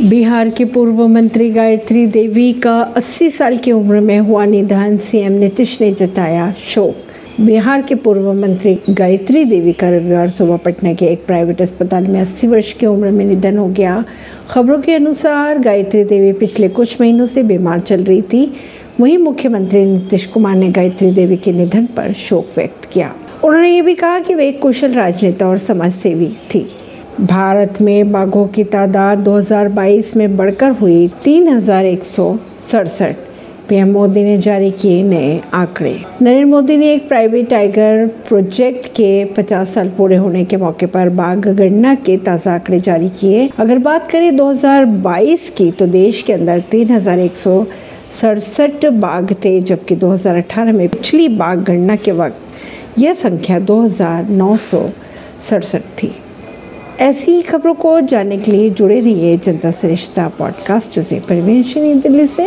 बिहार के पूर्व मंत्री गायत्री देवी का 80 साल की उम्र में हुआ निधन, सीएम नीतीश ने जताया शोक। बिहार के पूर्व मंत्री गायत्री देवी का रविवार सुबह पटना के एक प्राइवेट अस्पताल में 80 वर्ष की उम्र में निधन हो गया। खबरों के अनुसार गायत्री देवी पिछले कुछ महीनों से बीमार चल रही थी। वहीं मुख्यमंत्री नीतीश कुमार ने गायत्री देवी के निधन पर शोक व्यक्त किया। उन्होंने ये भी कहा कि वे एक कुशल राजनेता और समाज सेवी थी। भारत में बाघों की तादाद 2022 में बढ़कर हुई तीन हज़ार एक सौ सड़सठ। पीएम मोदी ने जारी किए नए आंकड़े। नरेंद्र मोदी ने एक प्राइवेट टाइगर प्रोजेक्ट के 50 साल पूरे होने के मौके पर बाघ गणना के ताज़ा आंकड़े जारी किए। अगर बात करें 2022 की तो देश के अंदर तीन हज़ार एक सौ सड़सठ बाघ थे, जबकि 2018 में पिछली बाघ गणना के वक्त यह संख्या दो हज़ार नौ सौ सड़सठ थी। ऐसी ही खबरों को जानने के लिए जुड़े रहिए जनता सरिश्ता पॉडकास्ट से। परवीन दिल्ली से।